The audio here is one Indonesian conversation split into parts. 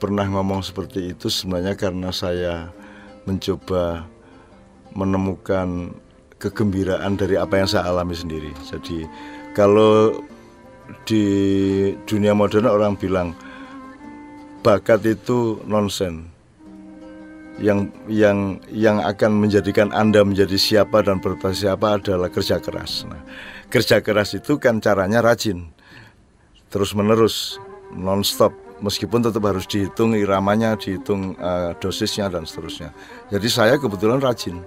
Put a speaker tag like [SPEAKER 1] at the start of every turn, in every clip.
[SPEAKER 1] pernah ngomong seperti itu sebenarnya karena saya mencoba menemukan kegembiraan dari apa yang saya alami sendiri. Jadi kalau di dunia modern orang bilang bakat itu nonsen. Yang yang yang akan menjadikan Anda menjadi siapa dan berbuat siapa adalah kerja keras. Nah, kerja keras itu kan caranya rajin. Terus menerus nonstop meskipun tetap harus dihitung iramanya, dihitung uh, dosisnya dan seterusnya. Jadi saya kebetulan rajin.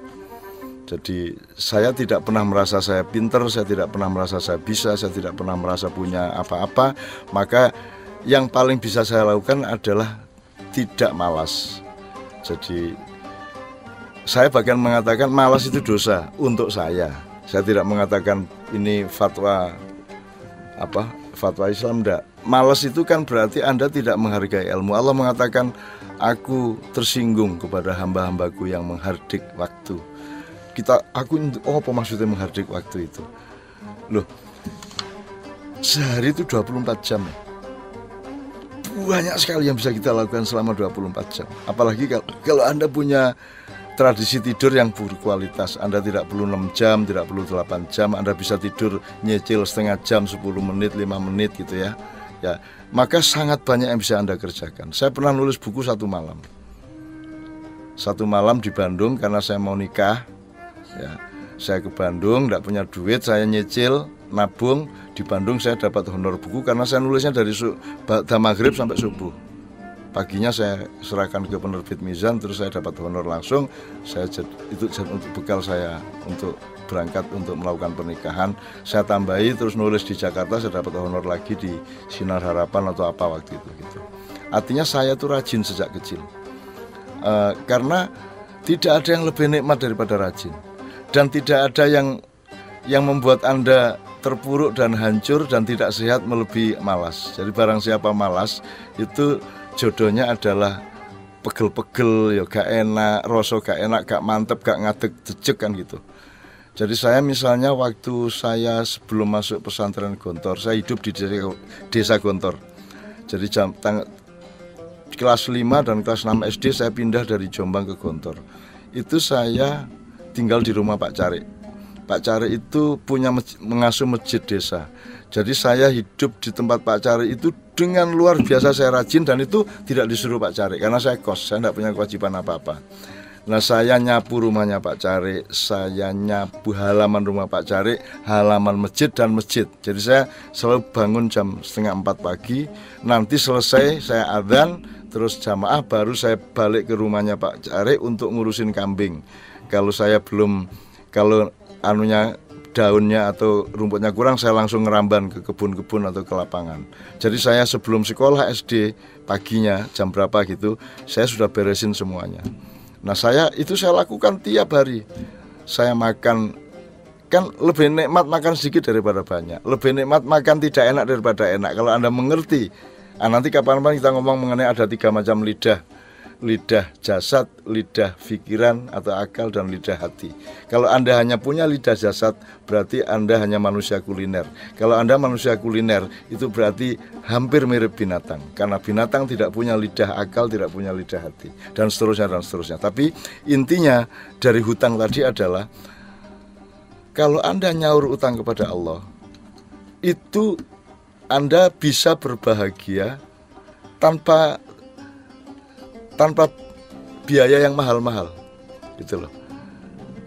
[SPEAKER 1] Jadi saya tidak pernah merasa saya pinter, saya tidak pernah merasa saya bisa, saya tidak pernah merasa punya apa-apa. Maka yang paling bisa saya lakukan adalah tidak malas. Jadi saya bahkan mengatakan malas itu dosa untuk saya. Saya tidak mengatakan ini fatwa apa fatwa Islam enggak. Malas itu kan berarti Anda tidak menghargai ilmu. Allah mengatakan aku tersinggung kepada hamba-hambaku yang menghardik waktu kita aku oh apa maksudnya menghardik waktu itu loh sehari itu 24 jam ya banyak sekali yang bisa kita lakukan selama 24 jam apalagi kalau, kalau anda punya tradisi tidur yang berkualitas. Anda tidak perlu 6 jam, tidak perlu 8 jam. Anda bisa tidur nyecil setengah jam, 10 menit, 5 menit gitu ya. Ya maka sangat banyak yang bisa Anda kerjakan. Saya pernah nulis buku satu malam. Satu malam di Bandung karena saya mau nikah ya. Saya ke Bandung tidak punya duit saya nyicil nabung. Di Bandung saya dapat honor buku karena saya nulisnya dari pada maghrib sampai subuh paginya saya serahkan ke penerbit Mizan terus saya dapat honor langsung. Saya itu untuk bekal saya untuk berangkat untuk melakukan pernikahan. Saya tambahi terus nulis di Jakarta saya dapat honor lagi di Sinar Harapan atau apa waktu itu gitu. Artinya saya tuh rajin sejak kecil. Uh, karena tidak ada yang lebih nikmat daripada rajin. Dan tidak ada yang yang membuat Anda terpuruk dan hancur dan tidak sehat melebihi malas. Jadi barang siapa malas itu jodohnya adalah pegel-pegel ya gak enak, rasa gak enak, gak mantep, gak ngadeg jejek kan gitu. Jadi saya misalnya waktu saya sebelum masuk pesantren Gontor, saya hidup di desa, Gontor. Jadi jam tang, kelas 5 dan kelas 6 SD saya pindah dari Jombang ke Gontor. Itu saya tinggal di rumah Pak Cari. Pak Cari itu punya mengasuh masjid desa. Jadi saya hidup di tempat Pak Cari itu dengan luar biasa saya rajin dan itu tidak disuruh Pak Cari karena saya kos, saya tidak punya kewajiban apa-apa. Nah saya nyapu rumahnya Pak Cari, saya nyapu halaman rumah Pak Cari, halaman masjid dan masjid. Jadi saya selalu bangun jam setengah empat pagi, nanti selesai saya adzan, terus jamaah baru saya balik ke rumahnya Pak Cari untuk ngurusin kambing kalau saya belum kalau anunya daunnya atau rumputnya kurang saya langsung ngeramban ke kebun-kebun atau ke lapangan. Jadi saya sebelum sekolah SD paginya jam berapa gitu saya sudah beresin semuanya. Nah saya itu saya lakukan tiap hari. Saya makan kan lebih nikmat makan sedikit daripada banyak. Lebih nikmat makan tidak enak daripada enak. Kalau anda mengerti, nah, nanti kapan-kapan kita ngomong mengenai ada tiga macam lidah lidah jasad, lidah pikiran atau akal dan lidah hati. Kalau Anda hanya punya lidah jasad, berarti Anda hanya manusia kuliner. Kalau Anda manusia kuliner, itu berarti hampir mirip binatang. Karena binatang tidak punya lidah akal, tidak punya lidah hati dan seterusnya dan seterusnya. Tapi intinya dari hutang tadi adalah kalau Anda nyaur utang kepada Allah, itu Anda bisa berbahagia tanpa tanpa biaya yang mahal-mahal gitu loh.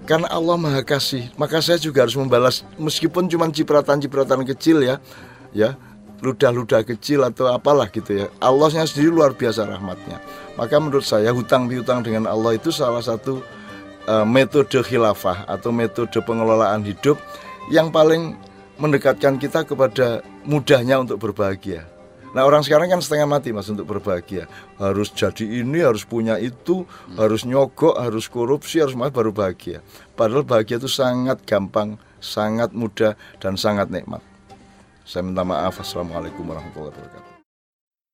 [SPEAKER 1] Karena Allah maha kasih maka saya juga harus membalas meskipun cuma cipratan-cipratan kecil ya ya ludah-ludah kecil atau apalah gitu ya. Allahnya sendiri luar biasa rahmatnya. Maka menurut saya hutang piutang dengan Allah itu salah satu uh, metode khilafah atau metode pengelolaan hidup yang paling mendekatkan kita kepada mudahnya untuk berbahagia Nah orang sekarang kan setengah mati mas untuk berbahagia. Harus jadi ini, harus punya itu, hmm. harus nyogok, harus korupsi, harus mas baru bahagia. Padahal bahagia itu sangat gampang, sangat mudah dan sangat nikmat. Saya minta maaf. Assalamualaikum warahmatullahi wabarakatuh.